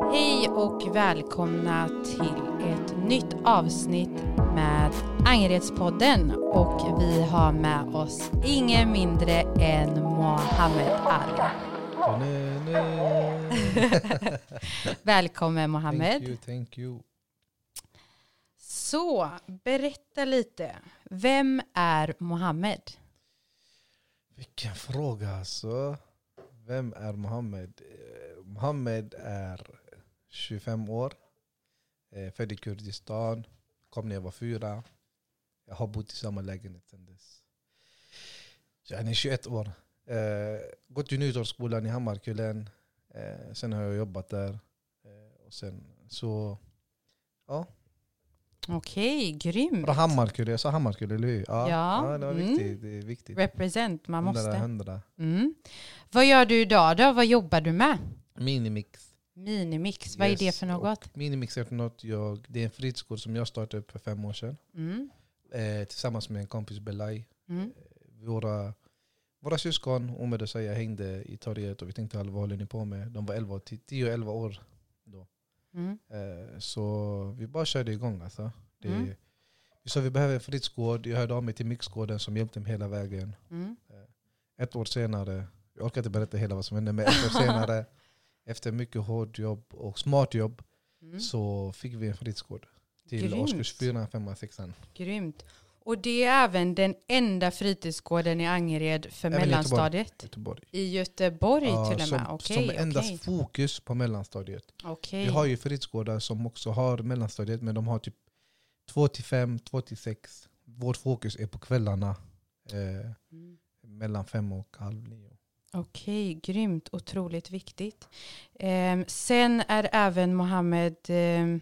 Hej och välkomna till ett nytt avsnitt med Angeredspodden och vi har med oss ingen mindre än Mohammed Ali. Välkommen Mohammed. Thank you, thank you. Så, berätta lite. Vem är Mohammed? Vilken fråga alltså. Vem är Mohammed? Eh, Mohammed är 25 år. Eh, Född i Kurdistan. Kom när jag var fyra. Jag har bott i samma lägenhet sedan dess. Jag är 21 år. Eh, gått i Nytorgsskolan i Hammarkullen. Eh, sen har jag jobbat där. Eh, och sen så... Ja, Okej, grymt. Bra Hammarkulle, jag sa Hammarkulle, eller hur? Ja, ja det var mm. viktigt. Det är viktigt. Represent, man Hundra, måste. hundra. Mm. Vad gör du idag då? Vad jobbar du med? Minimix. Minimix, vad är det Yes, för något? Minimix är för något jag, det är en fritidsgård som jag startade upp för fem år sedan. Mm. Eh, tillsammans med en kompis Belay. Mm. Våra, våra syskon, Omed och Saya, hängde i torget och vi tänkte vad håller ni på med? De var 11, och 10 och 11 år då. Mm. Eh, så vi bara körde igång alltså. Det, Mm. Vi sa vi behöver en fritidsgård, jag hörde av mig till Mixgården som hjälpte mig hela vägen. Mm. Ett år senare, jag orkar inte berätta hela vad som hände, men ett år senare, efter mycket hårt jobb och smart jobb, Mm. så fick vi en fritidsgård. Till Grymt. årskurs 4, 5, 6. Grymt. Och det är även den enda fritidsgården i Angered för Även mellanstadiet? Göteborg. I Göteborg Ja, till och med? som, Okej, som endast okej. fokus på mellanstadiet. Okej. Vi har ju fritidsgårdar som också har mellanstadiet, men de har typ 2 till 5, 2 till 6. Vårt fokus är på kvällarna. Eh, Mm. mellan 5 och halv 9. Okej, grymt. Otroligt viktigt. Ehm, sen är även Mohammed ehm,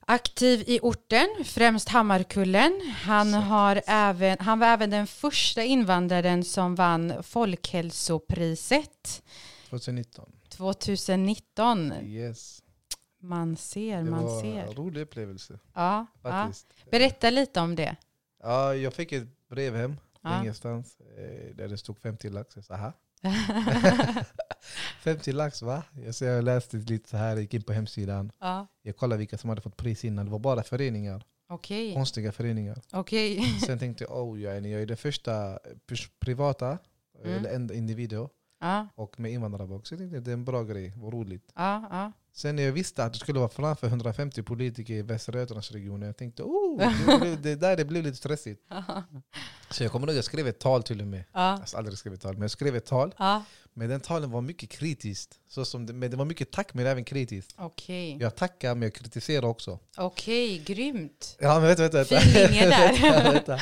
aktiv i orten, främst Hammarkullen. Han, har även, han var även den första invandraren som vann Folkhälsopriset 2019. 2019. Yes. Man ser, Det man var ser. en rolig upplevelse Ja, ja. Berätta lite om det. Ja, jag fick ett brev hem Ja. ingenstans eh, där det stod 50 lax. Jag sa, aha. 50 lax va? Jag, så jag läste lite så här, gick in på hemsidan. ja. Jag kollade vilka som hade fått pris innan. Det var bara föreningar. Okej, Konstiga föreningar. okej. Sen tänkte jag, oh, jag, är, den första privata, Mm. eller enda individer, Ja, och med invandrarbak. Så jag tänkte det är en bra grej, vad roligt. ja. Sen när jag visste att det skulle vara framför 150 politiker i Västra Götalandsregionen, jag tänkte oh, det, blev, det där det blev lite stressigt. Så jag kommer ihåg att jag skrev ett tal till och med. ja. Alltså aldrig skrivit tal, men jag skrev ett tal. ja. Men den talen var mycket kritiskt. Så som det, men det var mycket tack men även kritiskt. Okej, Jag tackar men jag kritiserar också. okej, grymt. Ja men vänta, vänta. vänta. Fin linje där. Vänta, vänta.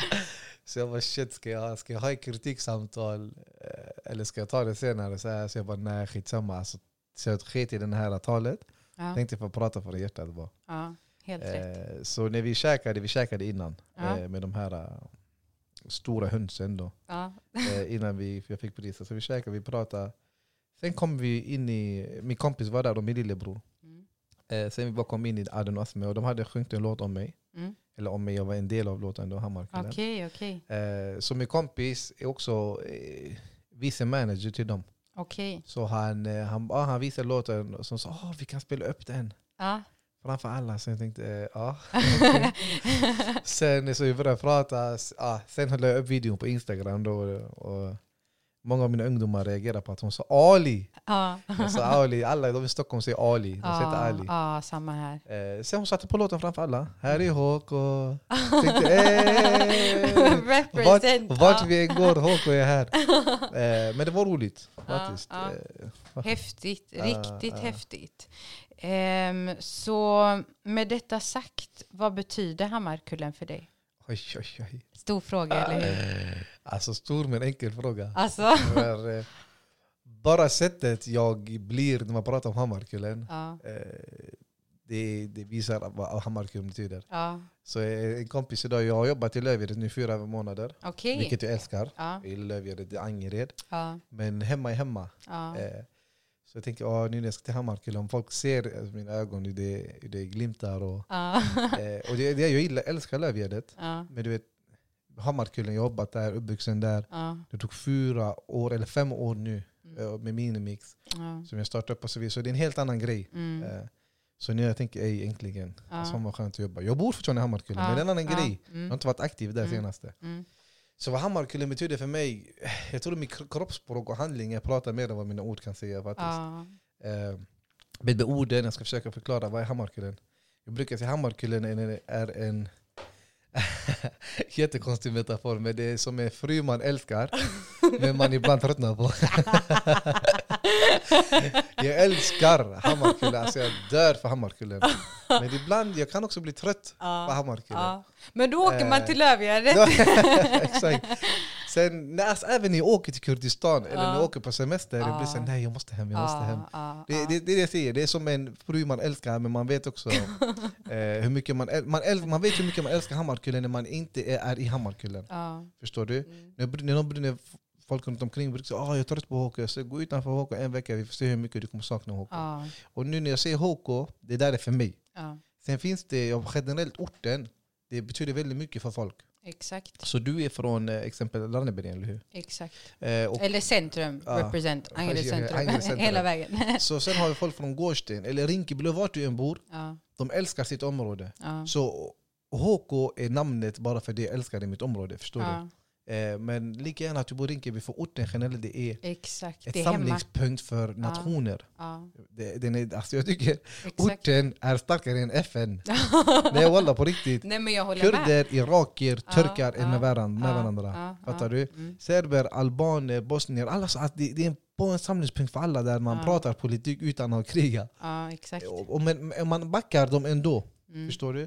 Så jag bara shit, ska jag, ska jag ha ett kritiksamtal? eh, Eller ska jag ta det senare? Så, här, så jag bara nej skitsamma. Alltså, så jag sket i det här talet. Ja, Tänkte få prata för hjärtat bara. ja helt rätt. Eh, så när vi käkade, vi käkade innan. Ja. Eh, med de här eh, stora hönsen då. Ja. eh, innan vi, jag fick priset. Så vi käkade, vi pratade. Sen kom vi in i, min kompis var där och min lillebror. Mm. Eh, sen vi bara kom in i Aden och Asme och de hade sjungit en låt om mig. Mm. Eller om mig, jag var en del av låten då, Hammarkullen. Okej, Eh, så min kompis är också eh, vice manager till dem. Okej. Så han, eh, han, ah, han visade låten och så sa ah, vi kan spela upp den Ja. framför alla. Så jag tänkte, ja. sen så vi började prata, ah, sen höll jag upp videon på Instagram då. Och många av mina ungdomar reagerade på att hon sa Ali. Ja. Jag sa Ali, alla de i Stockholm säger Ali. De säger inte Ja, Ali. ja, samma här. Eh, sen hon satte på låten framför alla. Här är Håk och tänkte, eh, vart, Represent. vart ja. vi än går, Håk är här. Eh, men det var roligt faktiskt. ja. Eh, Häftigt, Ah, riktigt häftigt. Ehm, så med detta sagt, vad betyder Hammarkullen för dig? oj, oj, oj. Stor fråga, eller hur? Alltså stor men enkel fråga. Alltså. För, eh, bara sättet jag blir när man pratar om Hammarkullen, Ja, eh, det, det visar vad Hammarkullen betyder. ja. Så eh, en kompis idag, jag har jobbat i Lövgäret nu i fyra månader, okej. vilket jag älskar. Ja, gillar Lövgäret i Angered, ja, men hemma är hemma. så jag tänker, ah, nu när jag ska till Hammarkullen, om folk ser mina ögon, hur det, hur det glimtar. Och, och det, det, jag gillar, älskar Lövgäret, ja. men du vet, Hammarkullen, jag har jobbat där, uppvuxen där. ja. Det tog fyra år, eller fem år nu, eh, med Minimix Ja. som jag startade upp och så vidare. Så det är en helt annan grej. Mm. Eh, Så nu jag tänker ej äntligen, Ja. alltså, vad skönt att jobba. Jag bor fortfarande i Hammarkullen, Ja, men det är en annan ja, grej. Jag mm. har inte varit aktiv där Mm. senaste. Mm. Så vad Hammarkullen betyder för mig, jag tror mitt kro- kroppsspråk och handling, jag pratar mer än vad mina ord kan säga faktiskt. Ja. Eh, med orden, jag ska försöka förklara vad är Hammarkullen. Jag brukar säga Hammarkullen är en jättekonstig metafor, men det är som en fru man älskar, men man ibland tröttnar på. jag älskar Hammarkullen, alltså jag dör för Hammarkullen. Men ibland jag kan också bli trött på. Hammarkullen. Ja. Men då åker man Eh, till Lövgärde. Exakt. Sen när, alltså, även när jag åker till Kurdistan eller när jag Ja. åker på semester, jag blir såhär, nej jag måste hem, jag måste hem. Det, det, det är det jag säger, det är som en fru man älskar men man vet också eh, hur mycket man, man, äl- man vet hur mycket man älskar Hammarkullen när man inte är, är i Hammarkullen. Förstår du? Mm. När, när, när folk runt omkring brukar säga ah, jag är trött på HK, så gå utanför HK en vecka, vi får se hur mycket du kommer sakna HK. Ja. Och nu när jag säger HK, det där är för mig. ja. Sen finns det generellt orten, det betyder väldigt mycket för folk. Exakt. Så du är från eh, exempel Ranneberg, eller hur? Exakt. Eh, och Eller centrum, Ja. represent, Angered centrum. Hela vägen. så sen har vi folk från Gårdsten, eller Rinkeby, vart du än bor. Ja. De älskar sitt område. Ja. Så HK är namnet bara för det jag älskar i mitt område. Förstår du? Eh, men lika gärna att du bor i Rinkeby, för orten generellt det är Exakt. ett Det är hemma. samlingspunkt för nationer. Ja. Det, den är, alltså jag tycker Exakt. orten är starkare än FN. Nej wallah på riktigt. Nej men jag håller med. Kurder, irakier, Ja, turkar är ja, med varandra. Med ja, varandra. ja, Fattar ja. du? Mm. Serber, albaner, bosnier. Alla, så att det, det är bara en samlingspunkt för alla där man Ja. pratar politik utan att kriga. Ja, exakt. Och, och men man backar dem ändå. Mm. Förstår du?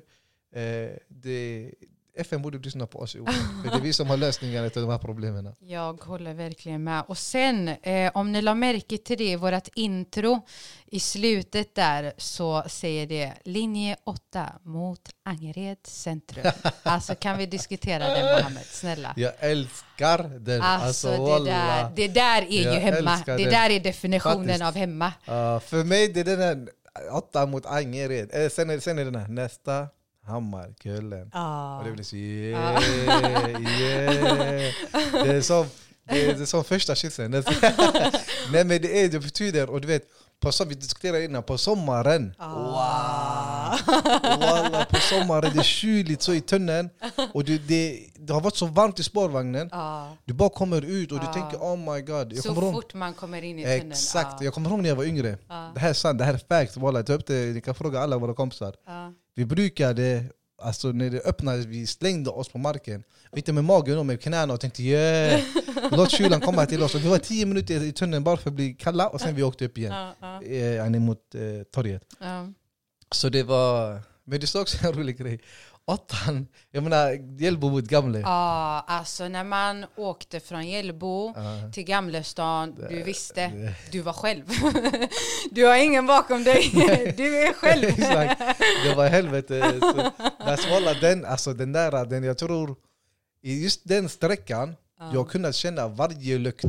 Eh, det, FN borde lyssna på oss. För det är vi som har lösningarna till de här problemen. Jag håller verkligen med. Och sen, eh, om ni la märke till det i vårt intro, i slutet där så säger det linje 8 mot Angered centrum. alltså kan vi diskutera det Mohammed, snälla? Jag älskar den. Alltså, Alltså, det, där, det där är ju hemma. Det där är definitionen Faktiskt. av hemma. Ja, för mig det är den här åtta mot Angered. Eh, sen, är, sen är den här nästa Hammarkullen. Ja. Och det blir så yeah, yeah. Det är som, det är, det är som första kyssen. Det Nej men det, är, det betyder, och du vet, på, som vi diskuterade innan, på sommaren. Ah. Wallah, på sommaren det är kyligt så i tunneln. Och du, det, det har varit så varmt i spårvagnen. Ja. Du bara kommer ut och du Ja. tänker oh my god. Jag Så kommer ihåg, fort man kommer in i tunneln. exakt, Ja. jag kommer ihåg när jag var yngre. Ja. Det här är sant, det här är facts. Wallah, ta upp det, ni kan fråga alla våra kompisar. Vi brukade, alltså när det öppnade, vi slängde oss på marken. Inte med magen och med knäna och tänkte yeah, låt kylan komma till oss. Och vi var tio minuter i tunneln bara för att bli kalla och sen vi åkte upp igen. Ja, ja, Eh, mot eh, torget. ja. Så det var, men det står också en rolig grej. Åttan, jag menar Hjällbo mot Gamle. Ja, alltså när man åkte från Hjällbo Ja. till Gamlestan, du visste, det- du var själv. Du har ingen bakom dig, du är själv. Exakt, det var helvete. Så, wallah, den, alltså den där, den jag tror, i just den sträckan, jag har kunnat känna varje lukt.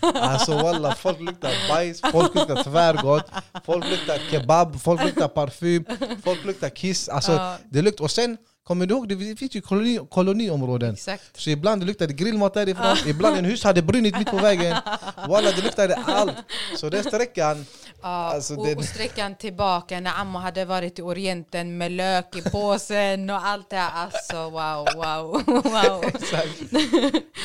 Alltså walla, folk luktar bajs, folk luktar tvärgott, folk luktar kebab, folk luktar parfym, folk luktar kiss. Alltså, Ja. det luktar. Och sen, kommer du ihåg, det finns ju koloni, koloniområden. Exakt. Så ibland det luktade grillmat därifrån, ibland en hus hade brunnit mitt på vägen. Walla, det luktade allt. Så den sträckan, Ja, Alltså, och, den- och sträckan tillbaka när Ammo hade varit i Orienten med lök i påsen och allt det här. Alltså wow, wow, wow. Exakt.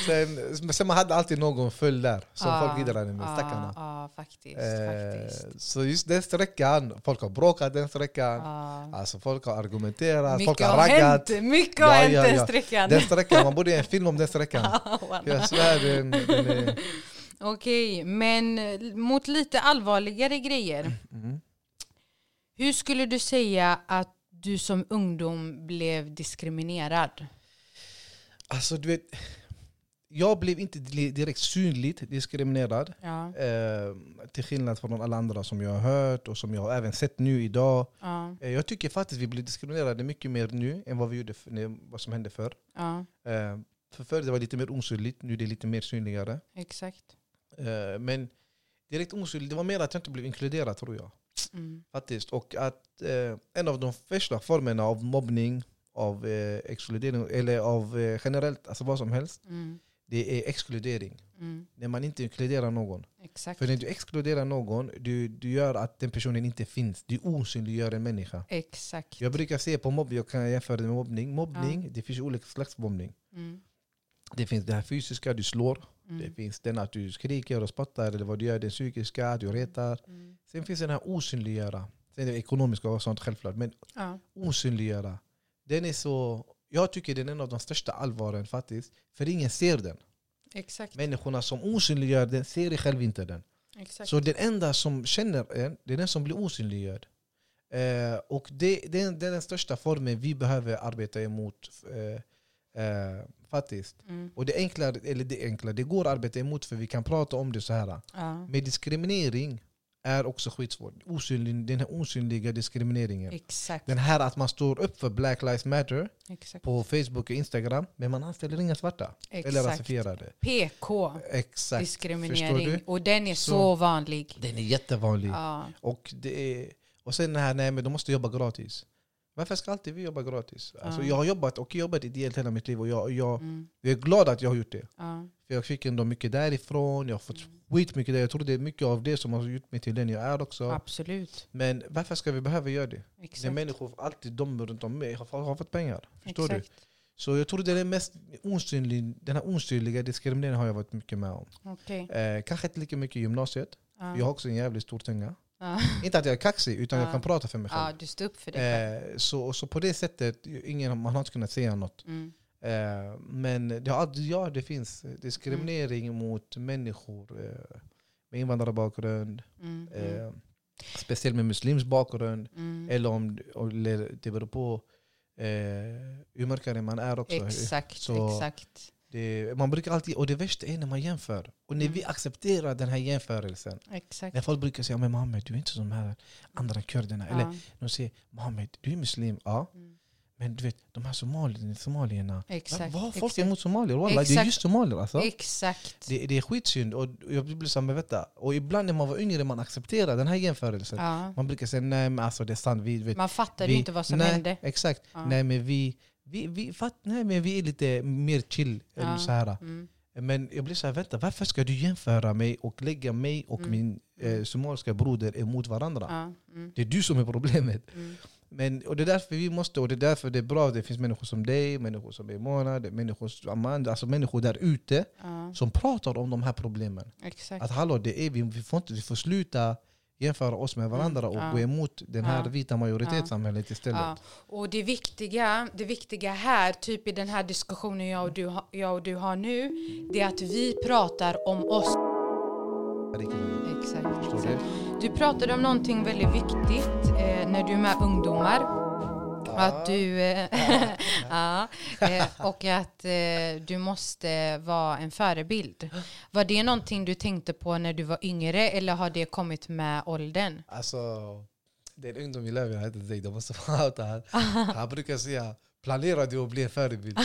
Sen, sen man hade alltid någon full där som Ja, folk vidare med, ja, stackarna. Ja, faktiskt. Eh, faktiskt. så just den sträckan, folk har bråkat den sträckan. Ja. Alltså folk har argumenterat, folk Mycket har har raggat. Hänt, mycket har hänt den sträckan. Den sträckan, man borde göra en film om den sträckan. Jag svär den, den är... Okej, men eh, mot lite allvarligare grejer. Mm. Hur skulle du säga att du som ungdom blev diskriminerad? Alltså du vet, jag blev inte di- direkt synligt diskriminerad. Ja, Eh, till skillnad från alla andra som jag har hört och som jag har även sett nu idag. ja, Eh, jag tycker faktiskt vi blir diskriminerade mycket mer nu än vad, vi gjorde för, vad som hände förr. ja, Eh, för förr det var lite mer osynligt, nu är det lite mer synligare. exakt. Eh, men direkt osynligt, det var mer att jag inte blev inkluderad tror jag. Mm. Faktiskt. Och att eh, en av de första formerna av mobbning, av eh, exkludering eller av generellt, alltså vad som helst. Mm. Det är exkludering. Mm. När man inte inkluderar någon. Exakt. För när du exkluderar någon, du, du gör att den personen inte finns. Du osynliggör en människa. Exakt. Jag brukar se på mobbning, jag kan jämföra det med mobbning. Mobbning, det finns olika slags mobbning. Mm. Det finns det här fysiska, du slår. Mm. Det finns den att du skriker och spottar, eller vad du gör, den psykiska, du retar. Mm. Sen finns den här osynliggöra. Sen är det ekonomiska och sånt självklart. Men Ja. osynliggöra. Den är så... Jag tycker den är en av de största allvaren faktiskt. För ingen ser den. Exakt. Människorna som osynliggör den ser själv inte den. Exakt. Så den enda som känner en, det är den som blir osynliggjord. Eh, och det, det, är, det den största formen vi behöver arbeta emot. Eh, eh, faktiskt. Mm. Och det enkla, eller det enkla, det går att arbeta emot för vi kan prata om det så här. Ja. Men diskriminering är också skitsvårt. Osynlig, den här osynliga diskrimineringen. Exakt. Den här att man står upp för Black Lives Matter Exakt. på Facebook och Instagram, men man anställer inga svarta. Eller Exakt. rasifierade. PK. Exakt. Diskriminering. Och den är så, Så- vanlig. Den är jättevanlig. Ja. Och, det är, och sen det här, nej men de måste jobba gratis. Varför ska alltid vi jobba gratis? Alltså, Ja. Jag har jobbat, och jobbat ideellt hela mitt liv och jag, jag, Mm. jag är glad att jag har gjort det. Ja. För jag fick ändå mycket därifrån, jag har fått Mm. skitmycket där. Jag tror det är mycket av det som har gjort mig till den jag är också. Absolut. Men varför ska vi behöva göra det? Exakt. människor, alltid de runt om mig, har, har fått pengar. Förstår Exakt. du? Så jag tror det är den mest osynlig, den här osynliga diskrimineringen har jag varit mycket med om. Okej. Eh, kanske inte lika mycket i gymnasiet. Ja. Jag har också en jävligt stor tunga. Ja. Inte att jag är kaxig, utan Ja. jag kan prata för mig ja, själv. du står upp för det själv. Eh, så, så på det sättet, ingen, man har inte kunnat säga något. Mm. Eh, men alltid- ja, det finns diskriminering mot människor eh, med invandrarbakgrund. Mm. Mm. Eh, speciellt med muslims bakgrund. Mm. Eller om eller det beror på eh, hur mörkare man är också. Exakt, Så- exakt. Det, man brukar alltid, och det värsta är när man jämför. Och när Mm. vi accepterar den här jämförelsen. exakt. När folk brukar säga men Mohammed, du är inte som de här andra kurderna. Eller Ja. de säger Mohammed, du är muslim. Ja, Mm. men du vet, de här somalierna, somalierna. Exakt. Vad har folk exakt. emot somalier? Wallah, det är Exakt. just somalier alltså. Exakt. Det, det är skitsynd. Och jag blir så men vänta. Och ibland när man var yngre man accepterar den här jämförelsen. Ja. Man brukar säga nej men alltså det är sant. Vi, vet, Man fattade vi, inte vad som nej, hände. Exakt. Ja. Nej men vi, vi, vi, fatt, nej, men vi är lite mer chill. Ja. så här. Mm. Men jag blir så här, vänta, varför ska du jämföra mig och lägga mig och Mm. min eh, somaliska broder emot varandra? Ja. Mm. Det är du som är problemet. Mm. Men, och det är därför vi måste, och det är därför det är bra att det finns människor som dig, människor som är är människor som Amanda, alltså människor där ute Ja. som pratar om de här problemen. Exakt. Att hallå, det är, vi, vi, får inte, vi får sluta jämföra oss med varandra och Mm, ja. gå emot den här vita majoritetssamhället istället. Ja. Och det viktiga, det viktiga här, typ i den här diskussionen jag och, du, jag och du har nu, det är att vi pratar om oss. Exakt. Du pratade om någonting väldigt viktigt eh, när du är med ungdomar. Att du, eh, ja, eh, och att eh, du måste vara en förebild. Var det någonting du tänkte på när du var yngre eller har det kommit med åldern? Alltså, det är en ungdom i Löfven, han heter Zaid, jag måste få outa här. Han brukar säga Planerar du att bli en förebild?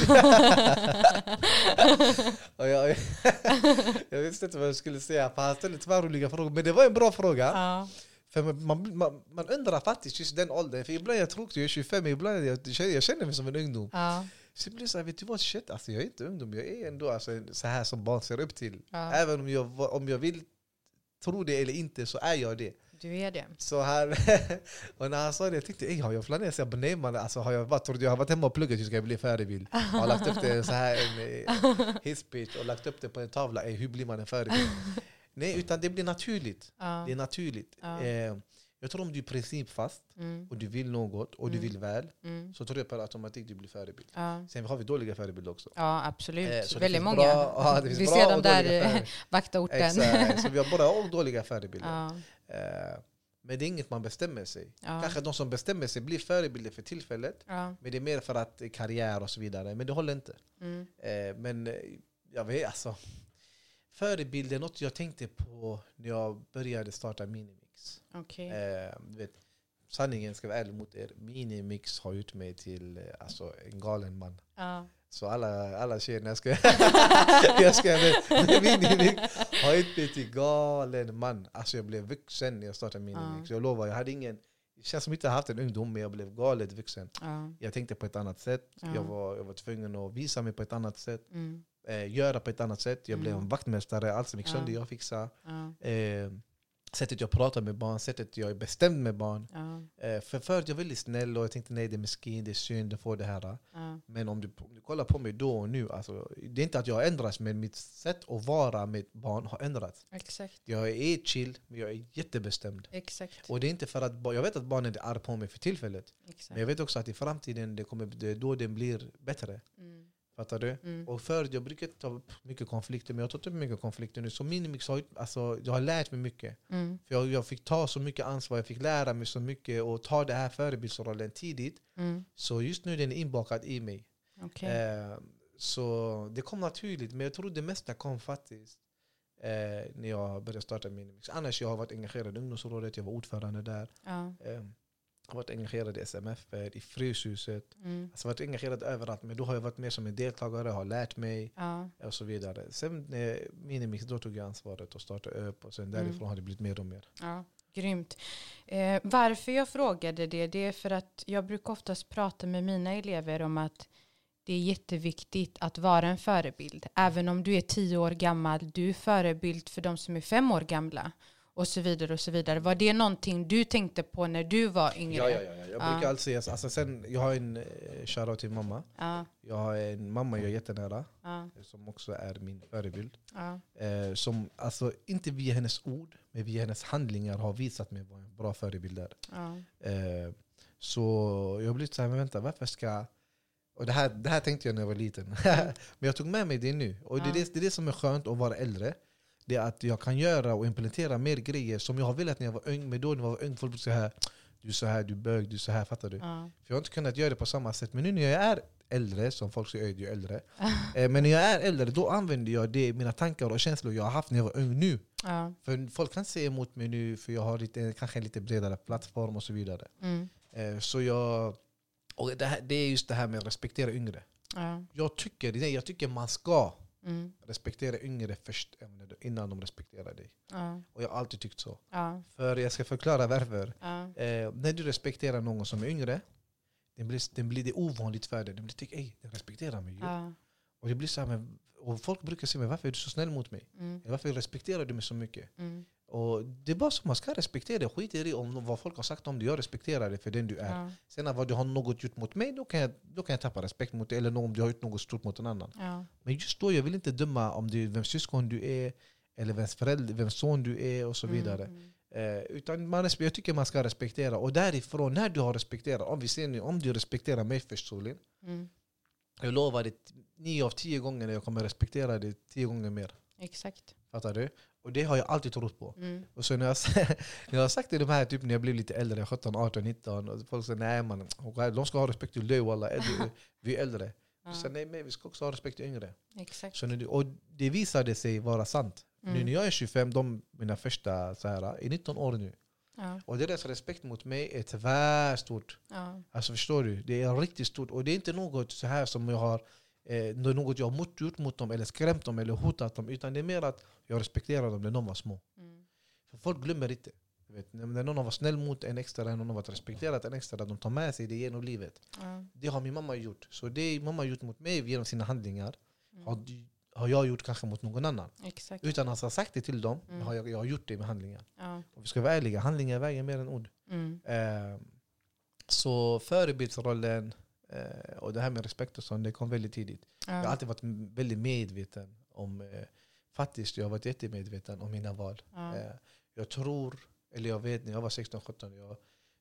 och jag, jag visste inte vad jag skulle säga, för han ställde två roliga frågor. Men det var en bra fråga. Ja. För man, man, man, undrar faktiskt just den åldern. För ibland jag tror att jag är 25, men ibland jag, jag känner mig som en ungdom. Ja. Så jag blir så här, vet du vad? Shit, alltså, jag är inte ungdom. Jag är ändå alltså, en- så här som barn ser upp till. Ja. Även om jag, om jag vill tro det eller inte så är jag det. Du är det. Så han, och när han sa det, jag tänkte, "Ey, har jag planerat? Så jag nej man, alltså, har jag, vad trodde jag har varit hemma och pluggat hur ska jag bli förebild? Jag har lagt upp det så här, en eh, hisspitch och lagt upp det på en tavla. Ey, hur blir man en förebild? nej, utan det blir naturligt. Ja. Det är naturligt. Ja. Eh, jag tror om du är principfast Mm. och du vill något och du Mm. vill väl Mm. så tror jag per automatik du blir förebild. Ja. Sen har vi dåliga förebilder också. ja, absolut. Eh, så Väldigt många. bra- ja, Vi ser de där vaktorten. Exakt. Så vi har bra och dåliga förebilder. Ja. Eh, men det är inget man bestämmer sig. Ja. Kanske de som bestämmer sig blir förebilder för tillfället. Ja. Men det är mer för att eh, karriär och så vidare. Men det håller inte. Mm. Eh, men eh, jag vet alltså. Förebild är något jag tänkte på när jag började starta Minimix. Okej. Eh, vet, sanningen ska vara ärlig mot er. Minimix har gjort mig till eh, alltså, en galen man. Ja. Så alla, alla tjejer, jag ska, jag ska Minimix har gjort mig till galen man. Alltså jag blev vuxen när jag startade Minimix. Ja. Jag lovar, jag hade ingen... Det känns som att jag inte haft en ungdom, men jag blev galet vuxen. Ja. Jag tänkte på ett annat sätt. Ja. Jag, var, jag var tvungen att visa mig på ett annat sätt. Mm. Eh, göra på ett annat sätt. Jag blev Mm. en vaktmästare, allt som gick sönder jag fixade. Eh, sättet jag pratar med barn, sättet jag är bestämd med barn. ja, Eh, för förut jag var väldigt snäll och jag tänkte nej det är miskin, det är synd, det får det här. ja. Men om du, om du kollar på mig då och nu, alltså, det är inte att jag har ändrats men mitt sätt att vara med barn har ändrats. Exakt. Jag är chill, men jag är jättebestämd. Exakt. Och det är inte för att, jag vet att barnen är arga på mig för tillfället. Exakt. Men jag vet också att i framtiden, det kommer, det då den blir bättre. Fattar du? Mm. Och förut, jag brukar ta upp mycket konflikter, men jag har tagit upp mycket konflikter nu. Så Minimix har, alltså, jag har lärt mig mycket. Mm. För jag, jag fick ta så mycket ansvar, jag fick lära mig så mycket och ta det här förebildsrollen tidigt. Mm. Så just nu den är inbakad i mig. Okej. Eh, så det kom naturligt, men jag tror det mesta kom faktiskt eh, när jag började starta Minimix. Annars jag har varit engagerad i ungdomsrådet, jag var ordförande där. Ja. Eh, har varit engagerad i SMF, eh, i Fryshuset. Mm. Alltså varit engagerad överallt, men då har jag varit mer som en deltagare, har lärt mig Ja. och så vidare. Sen när Minimix, då tog jag ansvaret och startade upp och sen Mm. därifrån har det blivit mer och mer. Ja, grymt. Eh, varför jag frågade det, det är för att jag brukar oftast prata med mina elever om att det är jätteviktigt att vara en förebild. Även om du är tio år gammal, du är förebild för de som är fem år gamla. Och så vidare och så vidare. Var det någonting du tänkte på när du var yngre? Ja, ja, ja, ja. Jag Ja. brukar alltid säga, alltså sen, jag har en eh, shoutout till mamma. ja, Jag har en mamma jag är jättenära, ja, som också är min förebild. ja, Eh, som alltså inte via hennes ord, men via hennes handlingar har visat mig vad en bra förebild är. ja, Eh, så jag har blivit såhär, men vänta varför ska... Och det här, det här tänkte jag när jag var liten. men jag tog med mig det nu. Och det, är Ja. det, det är det som är skönt att vara äldre. Det är att jag kan göra och implementera mer grejer som jag har velat när jag var ung. Men då när jag var ung, folk brukade säga du är så här, du är bög, du är så här, fattar du? ja, För jag har inte kunnat göra det på samma sätt. Men nu när jag är äldre, som folk säger, du är äldre. eh, men när jag är äldre, då använder jag det, mina tankar och känslor jag har haft när jag var ung nu. ja, För folk kan se emot mig nu för jag har lite, kanske en lite bredare plattform och så vidare. mm, Eh, så jag... Och det, här, det är just det här med att respektera yngre. ja, Jag tycker, jag tycker man ska mm, respektera yngre först innan de respekterar dig. ja, Och jag har alltid tyckt så. ja, För jag ska förklara varför. ja, Eh, när du respekterar någon som är yngre, den blir, den blir det ovanligt för dig. Den blir tycker, ej, den respekterar mig ju. Och, det blir så här, men, och folk brukar säga, men varför är du så snäll mot mig? mm, Varför respekterar du mig så mycket? mm, Och det är bara så man ska respektera det. Skit i det om vad folk har sagt om dig. Jag respekterar det för den du är. ja, Sen när vad du har något gjort mot mig, då kan jag, då kan jag tappa respekt mot dig. Eller om du har gjort något stort mot en annan. ja, Men just då, jag vill inte döma om du, vems syskon du är, eller vems förälder, vems son du är och så vidare. Mm, Eh, utan man, jag tycker man ska respektera. Och därifrån, när du har respekterat, om vi ser nu, om du respekterar mig Solin, mm, jag lovar dig, nio av tio gånger jag kommer respektera dig tio gånger mer. exakt. Fattar du? Och det har jag alltid trott på. Mm, Och så när jag, när jag har sagt det de här typ när jag blev lite äldre, 17, 18, 19, och folk säger nej man, de ska ha respekt till dig walla, vi är äldre. ja, säger nej men vi ska också ha respekt till yngre. exakt. Så när och det visade sig vara sant. Nu när Mm, jag är 25, de, mina första så här, är 19 år nu. ja, Och deras respekt mot mig är tvärstort. ja, Alltså förstår du? Det är riktigt stort. Och det är inte något så här som jag har eh, något jag har mot, gjort mot dem, eller skrämt dem, eller hotat dem. Utan det är mer att jag respekterar dem när de var små. mm, För folk glömmer inte. Vet, när någon har varit snäll mot en extra, när någon har varit respekterat en extra, de tar med sig det genom livet. ja, Det har min mamma gjort. Så det mamma har gjort mot mig genom sina handlingar mm, har, har jag gjort kanske mot någon annan. exakt. Utan att ha sagt det till dem Mm. har jag, jag har gjort det med handlingar. Ja, Och vi ska vara ärliga, handlingar väger mer än ord. mm, Eh, så förebildsrollen eh, och det här med respekt och sånt, det kom väldigt tidigt. Jag har ja, alltid varit väldigt medveten om, eh, faktiskt jag har varit jättemedveten om mina val. ja, Eh, jag tror, eller jag vet när jag var 16-17, jag,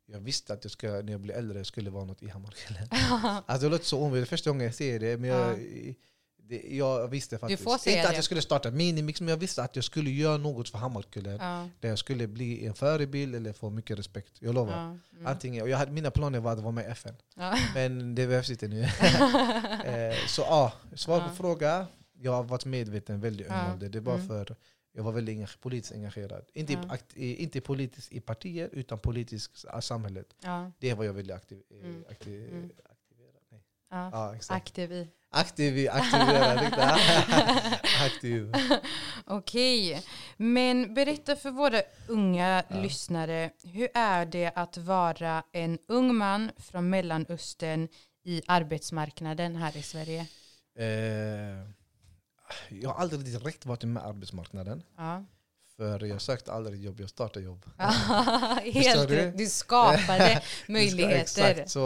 jag visste att jag ska, när jag blir äldre skulle vara något i Hammarkullen. Alltså det låter så omöjligt, första gången jag säger det, men jag, det, jag visste faktiskt. Inte att det. jag skulle starta Minimix, men jag visste att jag skulle göra något för Hammarkullen. ja, Där jag skulle bli en förebild eller få mycket respekt. Jag lovar. ja, mm, Antingen, och jag hade, mina planer var att vara med i FN. ja. Men det behövs inte nu. eh, så ja, svar på fråga. Jag har varit medveten väldigt Ja. ålder. Det är bara Mm. för jag var väldigt engag- politiskt engagerad. Inte, Ja. i, inte politiskt i partier, utan politiskt i samhället. Det var jag väldigt aktiv, eh, Mm. aktiv, Mm. aktiverad. Nej. ja. Ja, exakt. Aktiv i. Aktiv, aktiverad. riktigt. aktiv. Okej, men berätta för våra unga Ja. lyssnare. Hur är det att vara en ung man från Mellanöstern i arbetsmarknaden här i Sverige? Eh, jag har aldrig direkt varit med arbetsmarknaden. Ja. För jag sökte aldrig jobb, jag startade jobb. Helt du? rätt. Du skapade möjligheter. Exakt, så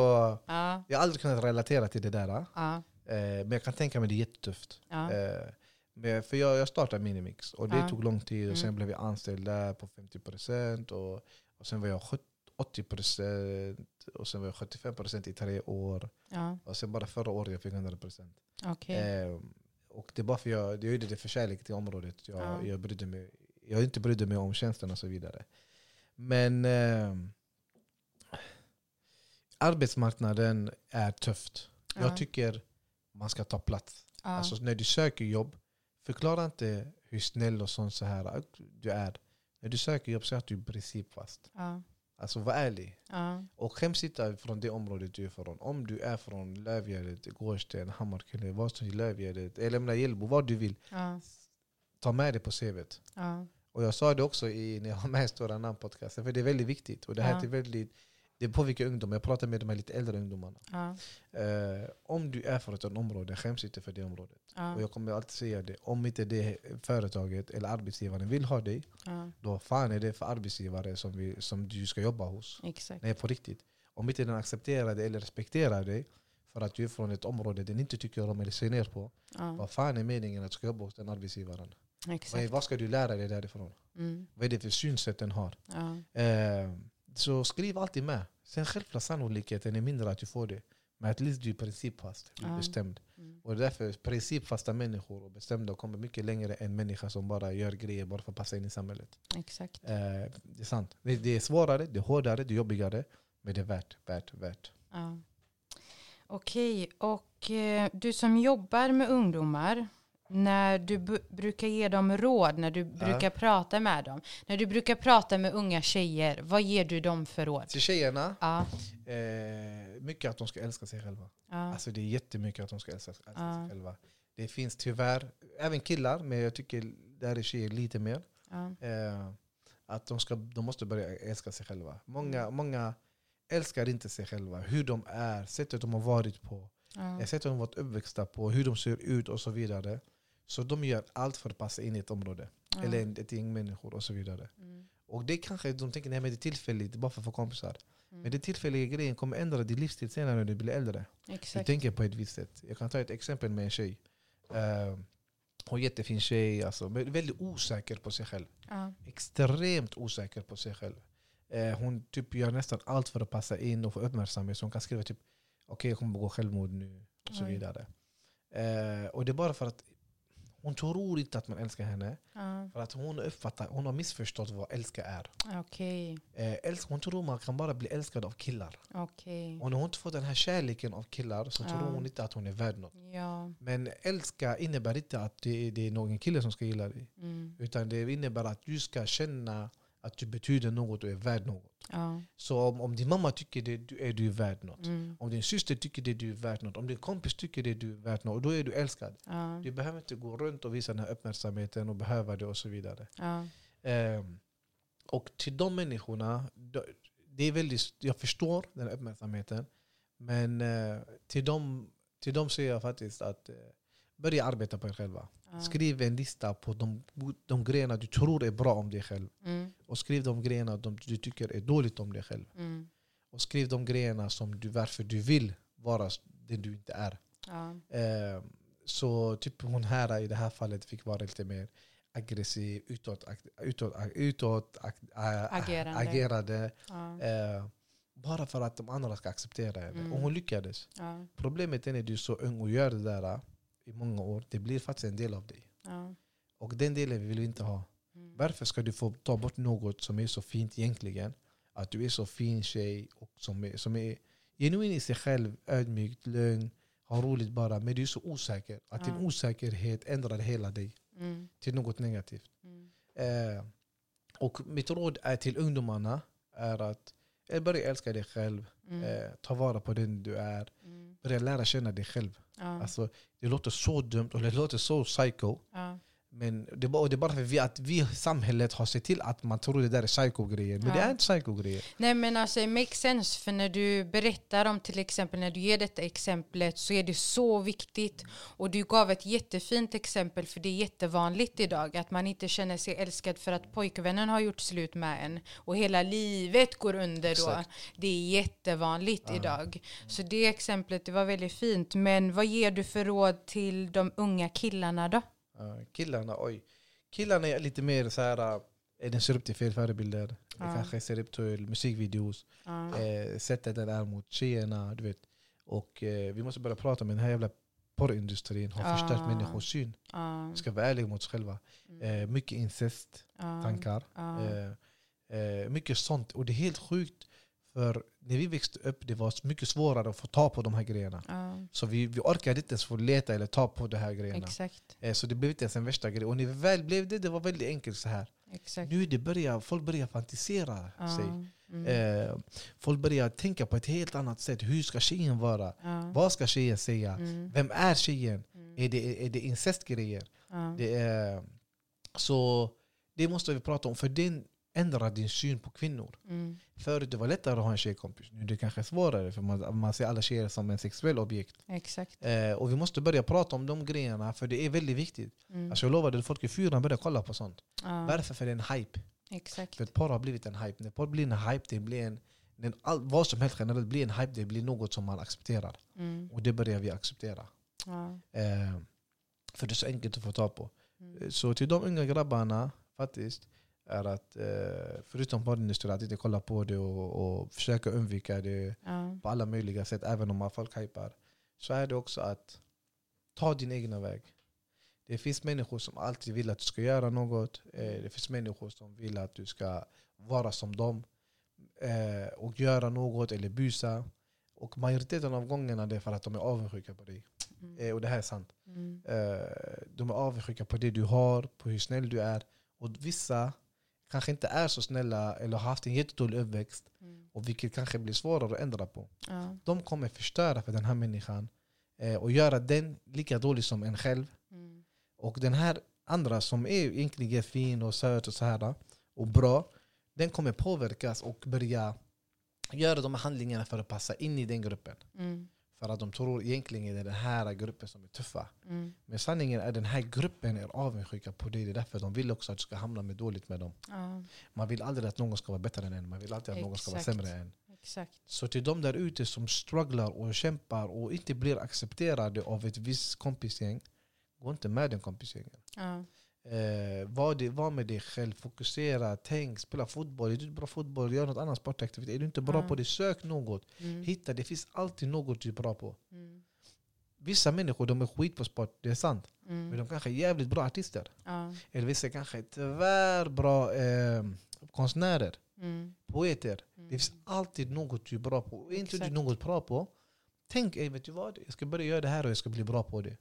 Ja, jag har aldrig kunnat relatera till det där. ja, men jag kan tänka mig det är jättetufft. ja. Eh, för jag, jag startade Minimix och det Ja. tog lång tid och sen Mm. blev jag anställd där på 50% och, och sen var jag 70 80% och sen var jag 75% i tre år. ja. Och sen bara förra året jag fick 100%. Okej. Eh, och det är bara för jag, jag gjorde det för kärlek till området. Jag, Ja. jag, brydde mig, jag inte brydde mig om tjänsten och så vidare. Men eh, arbetsmarknaden är tufft. Ja. Jag tycker man ska ta plats. ja. Alltså när du söker jobb, förklara inte hur snäll och sånt så här du är. När du söker jobb, säg att du är principfast. ja. Alltså var ärlig. ja. Och skäms inte från det området du är från. Om du är från Lövgärdet, Gårdsten, Hammarkullen, vad som helst, Lövgärdet, eller menar Hjällbo, vad du vill. ja. Ta med det på CVt. ja. Och jag sa det också i, när jag var med Stora Namn-podcasten, för det är väldigt viktigt. Och det här är väldigt, det påverkar ungdomar. Jag pratar med de här lite äldre ungdomarna. ja. Eh, om du är från ett område, skäms inte för det området. ja. Och jag kommer alltid säga det. Om inte det företaget eller arbetsgivaren vill ha dig, ja. då fan är det för arbetsgivare som, vi, som du ska jobba hos. Exakt. Nej, på riktigt. Om inte den accepterar dig eller respekterar dig för att du är från ett område den inte tycker om eller ser ner på. Ja. Vad fan är meningen att du ska jobba hos den arbetsgivaren? Vad, Exakt. vad ska du lära dig därifrån? Mm. Vad är det för synsätt den har? Ja. Eh, så skriv alltid med. Sen självklart sannolikheten är mindre att du får det. Men att least du är principfast, du är Ja. bestämd. Mm. Och därför principfasta människor och bestämda kommer mycket längre än människor som bara gör grejer bara för att passa in i samhället. Exakt. Eh, det är sant. Det, det är svårare, det är hårdare, det är jobbigare. Men det är värt, värt, värt. Ja. Okej, och eh, du som jobbar med ungdomar, när du brukar ge dem råd, när du brukar prata med dem, när du brukar prata med unga tjejer, vad ger du dem för råd? Till tjejerna, Ja, eh, mycket att de ska älska sig själva. ja, Alltså det är jättemycket att de ska älska, älska Ja. sig själva. Det finns tyvärr, även killar, men jag tycker där är tjejer lite mer. ja, Eh, att de, ska, de måste börja älska sig själva. Många, många älskar inte sig själva. Hur de är, sättet de har varit på, ja, sättet de har varit uppväxta på, hur de ser ut och så vidare. Så de gör allt för att passa in i ett område. ja. Eller ett gäng människor och så vidare. Mm, Och det kanske de tänker nej, men det är tillfälligt, bara för att få kompisar. mm. Men det tillfälliga grejen kommer ändra din livsstil senare när du blir äldre. Du Exakt. tänker på ett visst sätt. Jag kan ta ett exempel med en tjej. Uh, hon är en jättefin tjej, alltså, men väldigt osäker på sig själv. Ja, Extremt osäker på sig själv. Eh, hon typ gör nästan allt för att passa in och få uppmärksamhet. Så hon kan skriva typ okej jag kommer begå självmord nu och så vidare. Eh, och det är bara för att hon tror inte att man älskar henne. ja, För att hon, uppfattar, hon har missförstått vad älska är. okej, Eh, älsk, hon tror man kan bara bli älskad av killar. okej. Och när hon inte får den här kärleken av killar så Ja. tror hon inte att hon är värd något. Ja, Men älska innebär inte att det är, det är någon kille som ska gilla dig. mm, Utan det innebär att du ska känna att du betyder något och är värd något. ja, Så om, om din mamma tycker det, du är du värd något. mm, Om din syster tycker det, du är värd något. Om din kompis tycker det, du är värd något. Då är du älskad. ja, Du behöver inte gå runt och visa den här uppmärksamheten och behöva det och så vidare. ja, Ehm, och till de människorna, det är väldigt, jag förstår den här uppmärksamheten. Men eh, till, dem, till dem säger jag faktiskt att eh, börja arbeta på er själva. ja. Skriv en lista på de, de grejerna du tror är bra om dig själv. Mm, Och skriv de grejerna de, du tycker är dåligt om dig själv. mm, Och skriv de grejerna som du, varför du vill vara den du inte är. ja, Eh, så typ hon här i det här fallet fick vara lite mer aggressiv, utåt, utåt, utåt ä- Agerande. agerade. ja, Eh, bara för att de andra ska acceptera henne. Mm. Och hon lyckades. Problemet är när du är så ung och gör det där i många år. Det blir faktiskt en del av dig. ja, Och den delen vill vi inte ha. mm, Varför ska du få ta bort något som är så fint egentligen? Att du är så fin tjej och som är, som är genuin i sig själv, ödmjuk, lugn, har roligt bara. Men du är så osäker. Att din osäkerhet ändrar hela dig mm, till något negativt. mm, Eh, och mitt råd är till ungdomarna är att eh, börja älska dig själv. mm, Eh, ta vara på den du är. Börja lära känna dig själv. ja, Alltså, det låter så dumt och det låter så psycho. ja, Men det är bara, och det är bara för vi, att vi samhället har sett till att man tror det där är psyko-grejer. Men det Ja. är inte psyko-grejer. Nej men alltså it makes sense för när du berättar om till exempel när du ger detta exemplet så är det så viktigt och du gav ett jättefint exempel för det är jättevanligt idag att man inte känner sig älskad för att pojkvännen har gjort slut med en och hela livet går under då. Exakt. Det är jättevanligt idag. Så det exemplet det var väldigt fint men vad ger du för råd till de unga killarna då? Ja, killarna, oj. Killarna är lite mer så här. eh, den ser upp till fel förebilder. Ja. kanske ser upp till musikvideos. Ja. Eh, sättet den är mot tjejerna. Du vet. Och eh, vi måste börja prata om den här jävla porrindustrin har Ja. förstört människors syn. Ja. Vi ska vara ärliga mot oss själva. Eh, mycket incest, tankar. Eh, eh, mycket sånt. Och det är helt sjukt. För när vi växte upp det var mycket svårare att få ta på de här grejerna. Ja. Så vi, vi orkade inte ens få leta eller ta på de här grejerna. Exakt. Eh, så det blev inte ens en värsta grej. Och när vi väl blev det, det var väldigt enkelt så här. Exakt. Nu det börjar, folk börjar fantisera Ja. sig. Mm. Eh, folk börjar tänka på ett helt annat sätt. Hur ska tjejen vara? Ja. Vad ska tjejen säga? Mm. Vem är tjejen? Mm. Är det, är det incestgrejer? Det är, så det måste vi prata om, för det ändrar din syn på kvinnor. Mm. Förut det var lättare att ha en tjejkompis, nu är det kanske svårare för man, man ser alla tjejer som en sexuell objekt. Exakt. Eh, och vi måste börja prata om de grejerna, för det är väldigt viktigt. Mm. Alltså jag lovar dig, folk i fyran börjar kolla på sånt. Ja. Varför? För det är en hype. Exakt. För att porr har blivit en hype. När porr blir en hype, det blir en, när all, vad som helst generellt blir en hype, det blir något som man accepterar. Mm. Och det börjar vi acceptera. Ja. Eh, för det är så enkelt att få tag på. Mm. Så till de unga grabbarna faktiskt, är att eh, förutom porrindustrin, att inte kolla på det och, och försöka undvika det Ja. på alla möjliga sätt, även om man folk hypar. Så är det också att ta din egna väg. Det finns människor som alltid vill att du ska göra något. Eh, det finns människor som vill att du ska vara som dem. Eh, och göra något eller busa. Och majoriteten av gångerna det är för att de är avundsjuka på dig. Mm. Eh, och det här är sant. Mm. Eh, de är avundsjuka på det du har, på hur snäll du är. Och vissa kanske inte är så snälla eller har haft en jättedålig uppväxt. Mm. Och vilket kanske blir svårare att ändra på. Ja. De kommer förstöra för den här människan. Eh, och göra den lika dålig som en själv. Mm. Och den här andra som är egentligen fin och söt och så här och bra. Den kommer påverkas och börja göra de här handlingarna för att passa in i den gruppen. Mm. För att de tror egentligen det är den här gruppen som är tuffa. Mm. Men sanningen är att den här gruppen är avundsjuka på dig. Det är därför de vill också att du ska hamna med dåligt med dem. Ja. Man vill aldrig att någon ska vara bättre än en. Man vill alltid att någon ska vara Exakt. sämre än en. Exakt. Så till de där ute som strugglar och kämpar och inte blir accepterade av ett visst kompisgäng. Gå inte med den kompisgängen. Ja. Eh, var, det, var med dig själv, fokusera, tänk, spela fotboll. Är du inte bra fotboll, gör något annat sportaktivitet. Är du inte bra Ja. på det, sök något. Mm. Hitta, det finns alltid något du är bra på. Mm. Vissa människor de är skit på sport, det är sant. Men Mm. de kanske är jävligt bra artister. Ja. Eller vissa kanske är tyvärr bra eh, konstnärer, Mm. poeter. Mm. Det finns alltid något du är bra på. Är inte du något bra på, tänk vet du vad? jag ska börja göra det här och jag ska bli bra på det.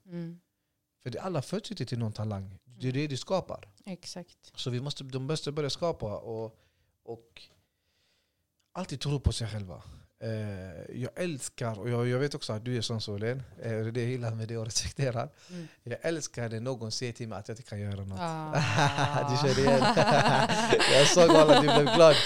För det, alla föds inte till någon talang. Det är det du skapar. Exakt. Så vi måste, de måste börja skapa och, och alltid tro på sig själva. Eh, jag älskar, och jag, jag vet också att du är sån Solen, eh, det jag gillar med det och respekterar. Mm. Jag älskar när någon säger till mig att jag inte kan göra något. Ah. du kör igen. jag såg alla, du blev glad.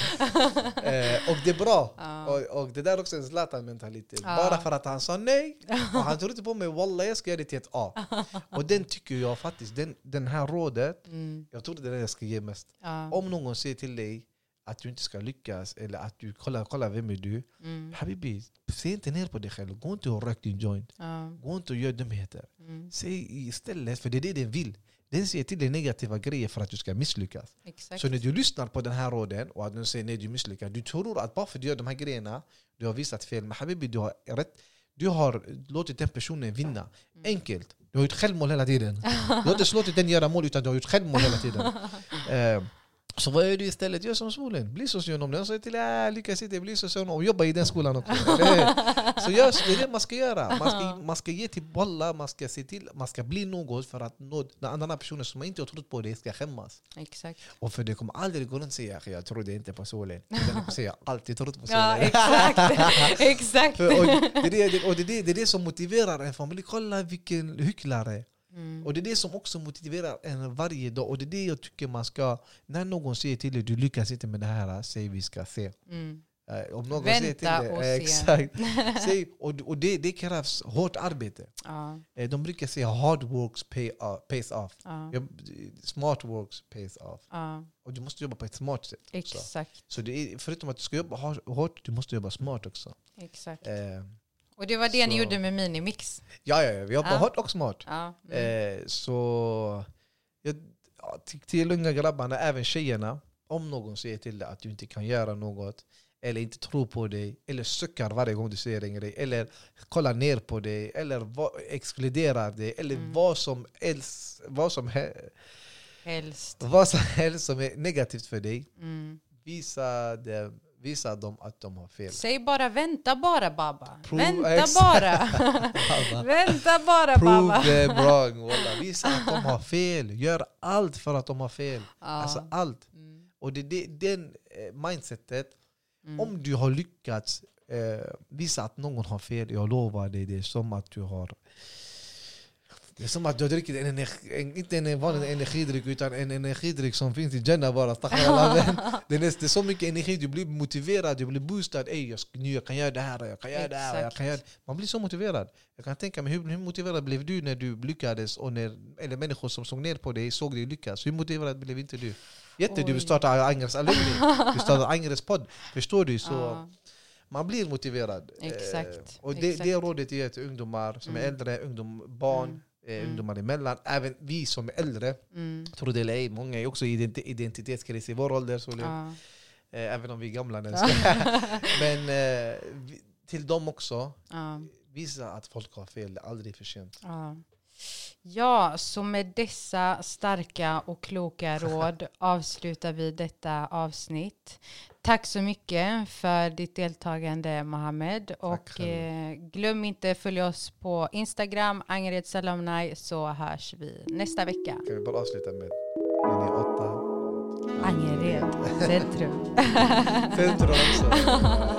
Eh, och det är bra. Ja. Och, och det där är också en Zlatan-mentalitet. Ja. Bara för att han sa nej, och han trodde på mig, wallah jag ska göra det till ett A. Och den tycker jag faktiskt, den, den här rådet, Mm. jag tror det är det jag ska ge mest. Ja. Om någon säger till dig att du inte ska lyckas, eller att du kolla, kolla vem är du? Mm. Habibi, se inte ner på dig själv. Gå inte och rök din joint. Ja. Gå inte och gör dumheter. Mm. Säg istället, för det är det den vill. Den säger till dig negativa grejer för att du ska misslyckas. Exakt. Så när du lyssnar på den här råden och att den säger nej du misslyckas, du tror att bara för att du gör de här grejerna, du har visat fel. Men habibi, du har rätt. Du har låtit den personen vinna. Mm. Enkelt. Du har gjort självmål hela tiden. Du har inte låtit den göra mål utan du har gjort självmål hela tiden. Eh, så vad gör du istället? Gör som solen. Bli socionom. Den säger till dig lyckas inte, bli socionom och jobba i den skolan också. Så gör, det är det man ska göra. Man ska, man ska ge till bolla, man ska se till man ska bli något för att nå, den andra personen som inte har trott på dig ska skämmas. Exakt. Och för det kommer aldrig gå runt och säga "Akhi, jag trodde inte på solen. Den kommer säga jag alltid trott på solen. Ja, exakt. exakt. Och det, är det, och det, är det, det är det som motiverar en familj. Kolla vilken hycklare. Mm. Och det är det som också motiverar en varje dag. Och det är det jag tycker man ska... När någon säger till dig du lyckas inte med det här, säg vi ska se. Mm. Eh, Om någon Vänta säger till dig, och eh, se. Exakt. Säg, och och det, det krävs hårt arbete. Ja, Eh, De brukar säga hard works pay off, pays off. Jobb- Smart works pays off. Och du måste jobba på ett smart sätt. Också. exakt. Så det är, förutom att du ska jobba hårt, du måste jobba smart också. exakt. Och det var det ni så- gjorde med Minimix? ja, ja, ja, vi jobbar Ja. hårt och smart. Ja. Mm. Eh, så jag, ja, till, till unga grabbarna, även tjejerna, om någon säger till dig att du inte kan göra något, eller inte tror på dig, eller suckar varje gång du ser en grej, eller kollar ner på dig, eller va, exkluderar dig, eller Mm. vad, som helst, vad, som he, Helst. vad som helst som är negativt för dig, Mm. visa, dem, visa dem att de har fel. Säg bara vänta bara baba. Prov- vänta bara. vänta bara baba. Prove wrong. Walla. Visa att de har fel. Gör allt för att de har fel. Ja. Alltså allt. Mm. Och det är det, den eh, mindsetet, Mm. om du har lyckats eh, visa att någon har fel, jag lovar dig, det är som att du har det är som att du har druckit en, energi, en, inte en vanlig energidryck utan en energidryck som finns i Jannah bara. det, är, det är så mycket energi, du blir motiverad, du blir boostad. Ey, jag, nu, jag kan göra det här, jag kan göra det här. Jag kan göra. Man blir så motiverad. Jag kan tänka mig, hur, hur motiverad blev du när du lyckades? Och när, eller människor som såg ner på dig såg dig lyckas. Hur motiverad blev inte du? Jätte, du Oj. vill starta Angers alumni, du startar Angers podd. Förstår du? Så Ja. man blir motiverad. Exakt, Eh, och det, exakt. det rådet ger till ungdomar som är Mm. äldre, ungdom, barn, Mm. Eh, Mm. ungdomar emellan. Även vi som är äldre, Mm. tror det eller ej, många är också identitetskris i vår ålder. Så Ja. eh, även om vi är gamla. nu. Men eh, vi, till dem också, Ja. visa att folk har fel. Det är aldrig för sent. Ja. ja, så med dessa starka och kloka råd avslutar vi detta avsnitt. Tack så mycket för ditt deltagande Mohammed. Och eh, glöm inte följa oss på Instagram, Angered Salamnai, så hörs vi nästa vecka. Kan vi bara avsluta med linje 8? Angered Centrum. Centrum också.